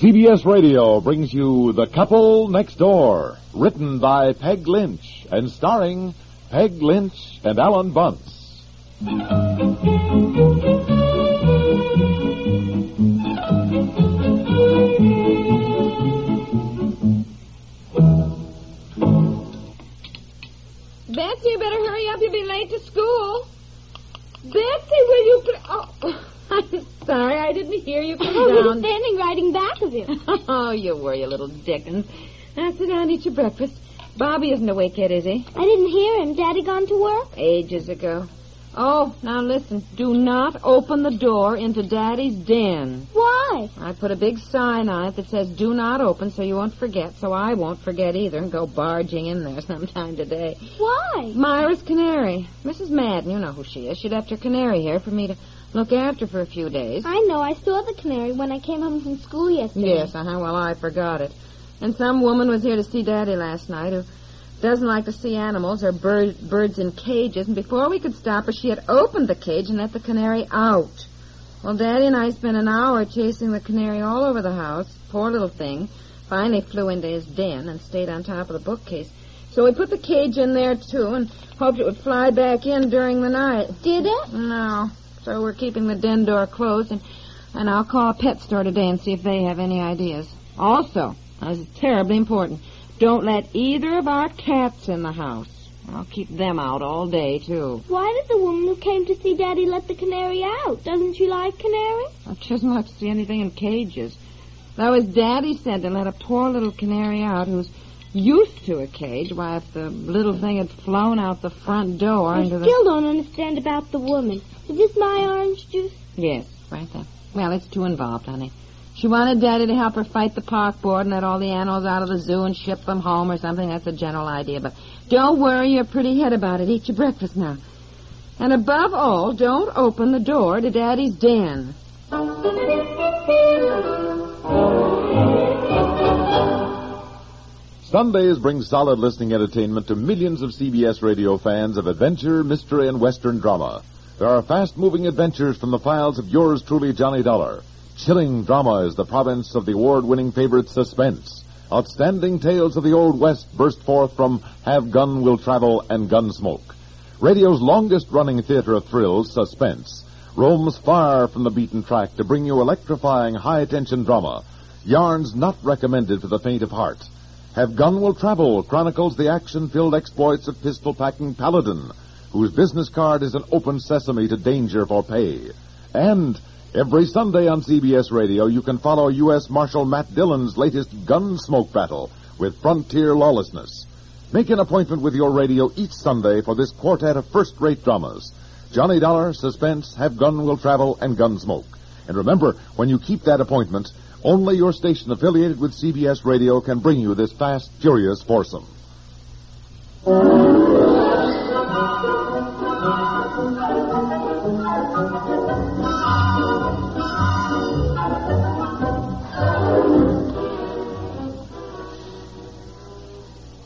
CBS Radio brings you The Couple Next Door, written by Peg Lynch and starring Peg Lynch and Alan Bunce. Betsy, you better hurry up. You'll be late to school. Betsy, will you... Pl- oh, I'm sorry. I didn't hear you come oh, I was down. standing right in back of you. oh, you were, you little Dickens. Now, sit down and eat your breakfast. Bobby isn't awake yet, is he? I didn't hear him. Daddy gone to work? Ages ago. Oh, now listen. Do not open the door into Daddy's den. Why? I put a big sign on it that says do not open so you won't forget, so I won't forget either and go barging in there sometime today. Why? Myra's canary. Mrs. Madden, you know who she is. She left her canary here for me to look after for a few days. I know. I saw the canary when I came home from school yesterday. Yes, uh-huh. Well, I forgot it. And some woman was here to see Daddy last night who doesn't like to see animals or bird, birds in cages. And before we could stop her, she had opened the cage and let the canary out. Well, Daddy and I spent an hour chasing the canary all over the house. Poor little thing. Finally flew into his den and stayed on top of the bookcase. So we put the cage in there, too, and hoped it would fly back in during the night. Did it? No. So we're keeping the den door closed, and, and I'll call a pet store today and see if they have any ideas. Also, this is terribly important, don't let either of our cats in the house. I'll keep them out all day, too. Why did the woman who came to see Daddy let the canary out? Doesn't she like canaries? She doesn't like to see anything in cages. That was Daddy said to let a poor little canary out who's used to a cage. Why, if the little thing had flown out the front door I into the... still don't understand about the woman. Is this my orange juice? Yes, right there. Well, it's too involved, honey. She wanted Daddy to help her fight the park board and let all the animals out of the zoo and ship them home or something. That's the general idea. But don't worry your pretty head about it. Eat your breakfast now. And above all, don't open the door to Daddy's den. Sundays bring solid listening entertainment to millions of CBS radio fans of adventure, mystery, and western drama. There are fast-moving adventures from the files of yours truly, Johnny Dollar. Chilling drama is the province of the award-winning favorite Suspense. Outstanding tales of the Old West burst forth from Have Gun Will Travel and Gunsmoke. Radio's longest-running theater of thrills, Suspense, roams far from the beaten track to bring you electrifying high-tension drama. Yarns not recommended for the faint of heart. Have Gun Will Travel chronicles the action-filled exploits of pistol-packing Paladin, whose business card is an open sesame to danger for pay. And every Sunday on CBS Radio, you can follow U.S. Marshal Matt Dillon's latest Gunsmoke battle with Frontier Lawlessness. Make an appointment with your radio each Sunday for this quartet of first-rate dramas. Johnny Dollar, Suspense, Have Gun Will Travel, and Gunsmoke. And remember, when you keep that appointment, only your station affiliated with CBS Radio can bring you this fast, furious foursome.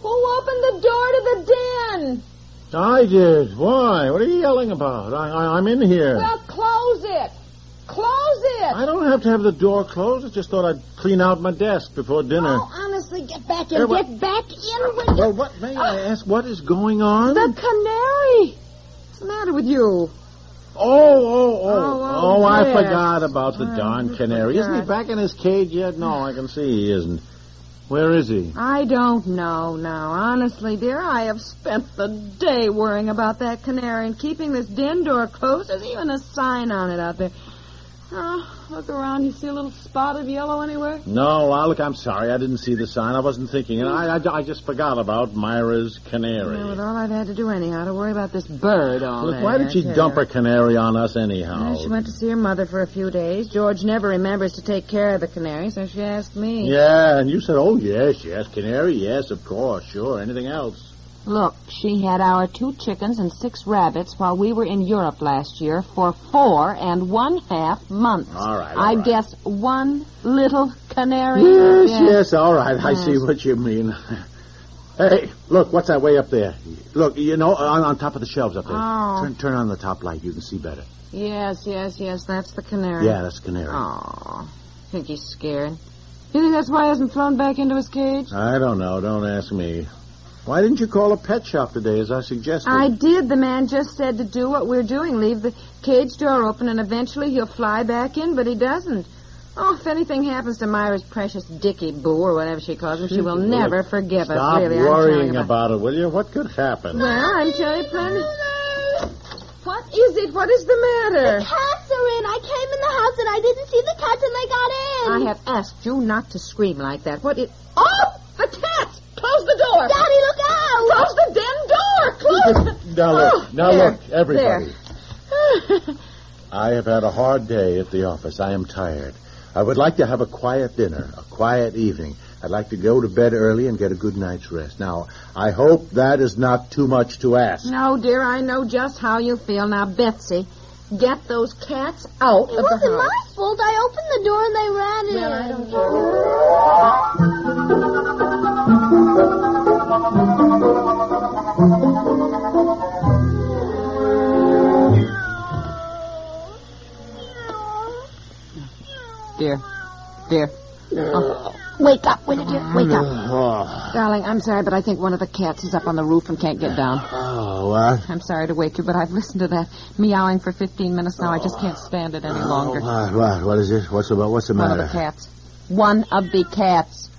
Who opened the door to the den? I did. Why? What are you yelling about? I, I, I'm in here. Well, close it. Close it. I don't have to have the door closed. I just thought I'd clean out my desk before dinner. Oh, honestly, get back in. What- Get back in with Well, what, may I oh. ask, what is going on? the canary. What's the matter with you? Oh, oh, oh. Oh, oh, oh I forgot about the Oh, darn canary. Isn't he back in his cage yet? No, I can see he isn't. Where is he? I don't know now. Honestly, dear, I have spent the day worrying about that canary and keeping this den door closed. There's even a sign on it out there. Oh, look around. You see a little spot of yellow anywhere? No, well, look, I'm sorry. I didn't see the sign. I wasn't thinking. And I, I, I just forgot about Myra's canary. Yeah, with all I've had to do anyhow to worry about this bird all Look, day, why did she dump her canary on us anyhow? Well, she went to see her mother for a few days. George never remembers to take care of the canary, so she asked me. Yeah, and you said, oh, yes, yes, canary, yes, of course, sure. Anything else? Look, she had our two chickens and six rabbits while we were in Europe last year for four and one half months. All right, all I right. guess one little canary. Yes, yes, all right. I see what you mean. Hey, look, what's that way up there? Look, you know, on, on top of the shelves up there. Oh. Turn, turn on the top light. You can see better. Yes, yes, yes. That's the canary. Yeah, that's canary. Oh, think he's scared. You think that's why he hasn't flown back into his cage? I don't know. Don't ask me. Why didn't you call a pet shop today, as I suggested? I did. The man just said to do what we're doing. Leave the cage door open, and eventually he'll fly back in, but he doesn't. Oh, if anything happens to Myra's precious Dickie Boo, or whatever she calls him, she will Look, never forgive us, Stop really. I'm worrying telling you about it, will you? What could happen? Well, I'm telling you plenty. What is it? What is the matter? The Cats are in. I came in the house and I didn't see the cats and they got in. I have asked you not to scream like that. What is... Oh! The cats! Close the door! Daddy, look out! Close the den door! Close... Now look, Oh, now there, look, everybody. I have had a hard day at the office. I am tired. I would like to have a quiet dinner, a quiet evening. I'd like to go to bed early and get a good night's rest. Now, I hope that is not too much to ask. No, dear, I know just how you feel. Now, Betsy, get those cats out It of the house. It wasn't my fault. I opened the door and they ran in. Well, I don't Dear, dear. Oh, Wake up, Winnie dear. Wake up. Oh, darling, I'm sorry, but I think one of the cats is up on the roof and can't get down. oh what? I'm sorry to wake you, but I've listened to that meowing for 15 minutes now. I just can't stand it any longer. Oh, what, what, what is it? What's the, what's the One matter? of the cats. One of the cats.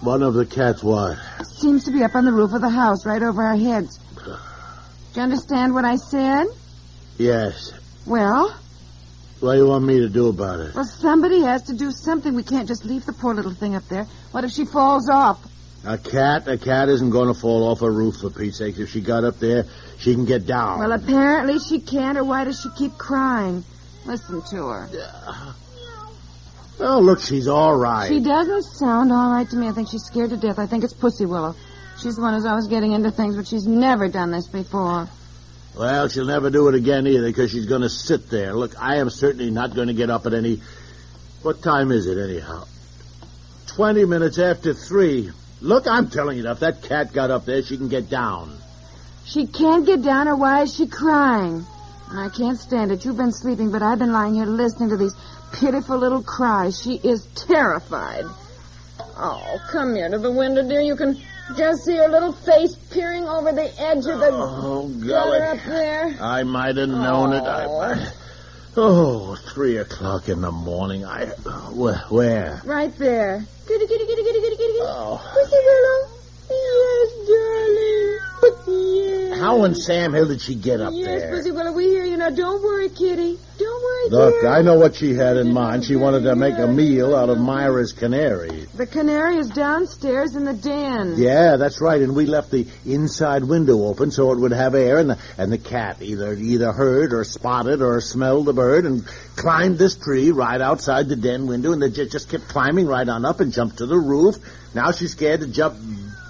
One of the cats what? Seems to be up on the roof of the house, right over our heads. Do you understand what I said? Yes. Well, What do you want me to do about it? well, somebody has to do something. We can't just leave the poor little thing up there. What if she falls off? A cat? A cat isn't going to fall off a roof, for Pete's sake. If she got up there, she can get down. Well, apparently she can't, or why does she keep crying? Listen to her. Oh, look, she's all right. She doesn't sound all right to me. I think she's scared to death. I think it's Pussy Willow. She's the one who's always getting into things, but she's never done this before. Well, she'll never do it again either because she's going to sit there. Look, I am certainly not going to get up at any. What time is it, anyhow? Twenty minutes after three. Look, I'm telling you, if that cat got up there, she can get down. She can't get down, or why is she crying? I can't stand it. You've been sleeping, but I've been lying here listening to these pitiful little cries. She is terrified. Oh, come here to the window, dear. You can just see her little face peering over the edge of the Oh, gutter up there. I might have known it. I, oh. I- oh, three o'clock in the morning. I. Where? Right there. Kitty, kitty, kitty, kitty, kitty, kitty. Oh. Pussy Willow. Yes, darling. Yes. How in Sam Hill did she get up Yes, there? Pussy Willow, we hear you now. Don't worry, Kitty. Don't worry, Look. I know what she had in mind. She wanted to make a meal out of Myra's canary. The canary is downstairs in the den. Yeah, that's right. And we left the inside window open so it would have air, and the, and the cat either either heard or spotted or smelled the bird and climbed this tree right outside the den window, and they just kept climbing right on up and jumped to the roof. Now she's scared to jump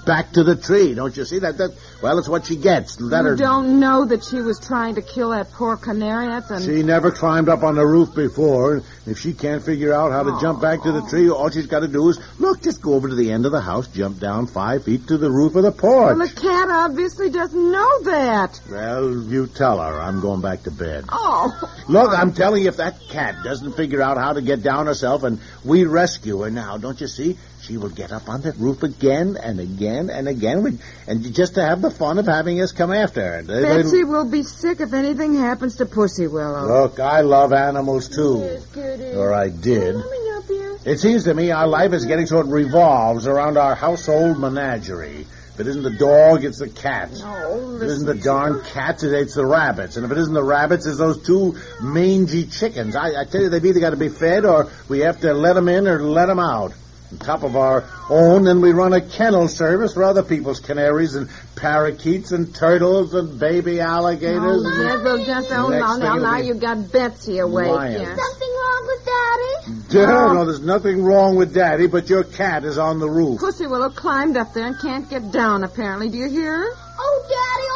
back to the tree. Don't you see that? That well, it's what she gets. Let You her. don't know that she was trying to kill that poor canary. That's a... She never climbed up on the roof before. If she can't figure out how to jump back to the tree, all she's got to do is look, just go over to the end of the house, jump down five feet to the roof of the porch. Well, the cat obviously doesn't know that. Well, you tell her. I'm going back to bed. Oh, Look, I'm telling you, if that cat doesn't figure out how to get down herself and we rescue her now, don't you see? She will get up on that roof again and again and again, and just to have the fun of having us come after her. Betsy will be sick if anything happens to Pussy Willow. Look, I love animals too. Yes. Or I did. Let me up here. It seems to me our life is getting so it revolves around our household menagerie. If it isn't the dog, it's the cat. Oh, If it isn't the darn cats, it it's the rabbits. And if it isn't the rabbits, it's those two mangy chickens. I, I tell you, they've either got to be fed or we have to let them in or let them out. On top of our own, and we run a kennel service for other people's canaries and parakeets and turtles and baby alligators. Oh, and- yes, well, just oh, Next now, thing now, it'll now be you got Betsy awake lions. here. Something wrong with Daddy? Duh, no, there's nothing wrong with Daddy, but your cat is on the roof. Pussy Willow climbed up there and can't get down, apparently. Do you hear her? Oh, oh, Daddy.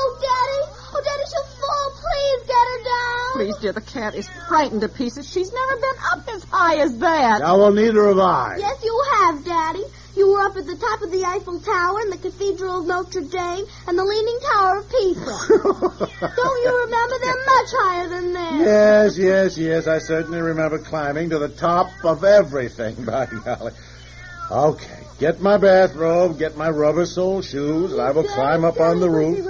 Please, dear, the cat is frightened to pieces. She's never been up as high as that. Now, well, neither have I. Yes, you have, Daddy. You were up at the top of the Eiffel Tower and the Cathedral of Notre Dame and the Leaning Tower of Pisa. Don't you remember? They're much higher than that. Yes, yes, yes. I certainly remember climbing to the top of everything, by golly. Okay, get my bathrobe, get my rubber sole shoes, and I will climb up on the roof.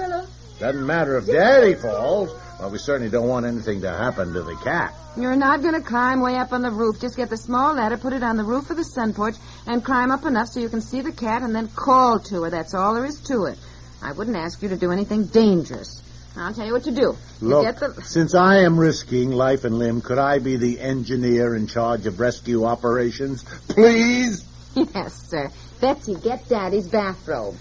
Doesn't matter if Daddy falls. Well, we certainly don't want anything to happen to the cat. You're not going to climb way up on the roof. Just get the small ladder, put it on the roof of the sun porch, and climb up enough so you can see the cat and then call to her. That's all there is to it. I wouldn't ask you to do anything dangerous. I'll tell you what to do. You Look, get the... since I am risking life and limb, could I be the engineer in charge of rescue operations? Please? Yes, sir. Betsy, get Daddy's bathrobe.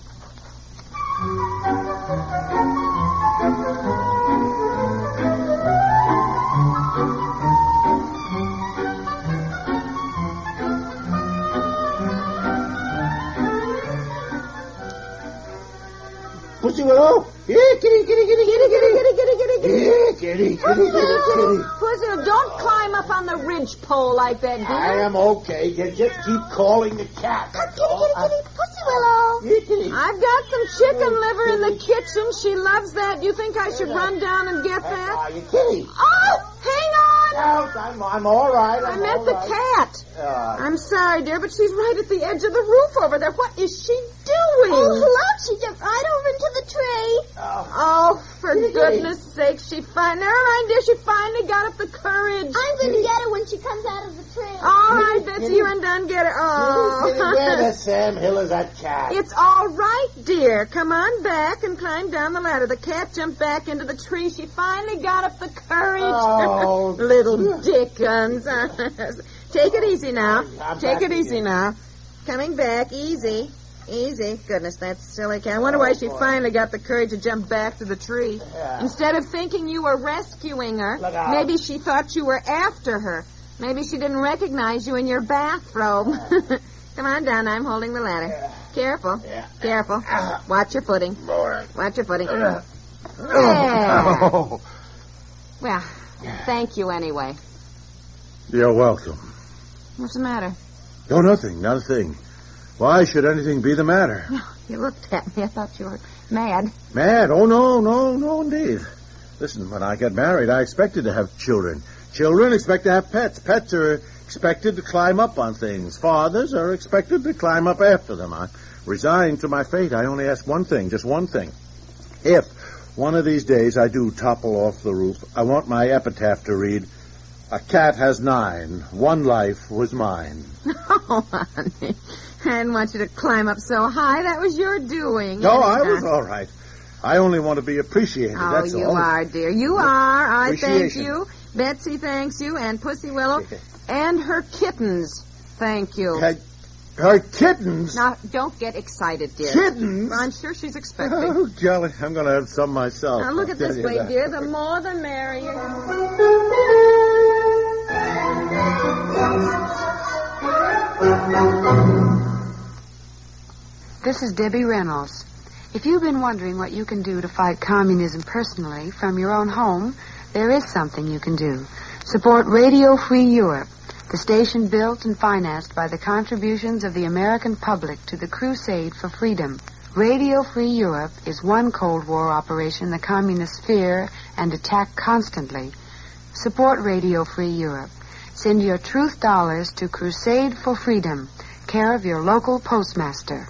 Pussy Willow? Yeah, kitty, kitty, kitty, kitty, kitty, kitty, kitty, kitty, kitty. Yeah, kitty, kitty, kitty, kitty. Pussy, don't climb up on the ridge pole like that, dear. I am okay. You just keep calling the cat. That's Kitty, all. kitty, kitty, Pussy Willow. Yeah, kitty. I've got some chicken liver in the kitchen. She loves that. You think I should run down and get that? Are you kitty? Oh, hang on. Out. I'm, I'm all right. I I'm meant all the right. cat. Uh, I'm sorry, dear, but she's right at the edge of the roof over there. What is she doing? Oh, look, she jumped right over into the tree. Oh, for goodness sake, she finally, never mind, dear, she finally got up the courage. I'm going to get her when she comes out of the tree. All right, Betsy, you and Dunn get her. kitty, where Oh. the Sam Hill is that cat? It's all right, dear. Come on back and climb down the ladder. The cat jumped back into the tree. She finally got up the courage. Oh. Little Dickens. Take it easy now. I'm Take it easy again. now. Coming back. Easy. Easy. Goodness, that's silly cat. I wonder why she boy. finally got the courage to jump back to the tree. Yeah. Instead of thinking you were rescuing her, maybe she thought you were after her. Maybe she didn't recognize you in your bathrobe. Come on down. I'm holding the ladder. Careful. Yeah. Careful. Watch your footing. All right. Watch your footing. Uh. There. Oh. Well, thank you anyway. You're welcome. What's the matter? No, nothing. Not a thing. Why should anything be the matter? You looked at me. I thought you were mad. Mad? Oh, no, no, no, indeed. Listen, when I got married, I expected to have children. Children expect to have pets. Pets are expected to climb up on things. Fathers are expected to climb up after them. I resigned to my fate. I only ask one thing, just one thing. If one of these days I do topple off the roof, I want my epitaph to read, A cat has nine. One life was mine. Oh, honey. I didn't want you to climb up so high. That was your doing. No, I was all right. I only want to be appreciated, Oh, that's you all. are, dear. You are. I thank you. Betsy thanks you, and Pussy Willow, and her kittens. Thank you. Her, her kittens? Now, don't get excited, dear. Kittens? I'm sure she's expecting. Oh, golly, I'm going to have some myself. Now, look I'll at this way, dear. The more the merrier. This is Debbie Reynolds. If you've been wondering what you can do to fight communism personally from your own home, there is something you can do. Support Radio Free Europe, the station built and financed by the contributions of the American public to the crusade for freedom. Radio Free Europe is one Cold War operation the communists fear and attack constantly. Support Radio Free Europe. Send your truth dollars to Crusade for Freedom, care of your local postmaster.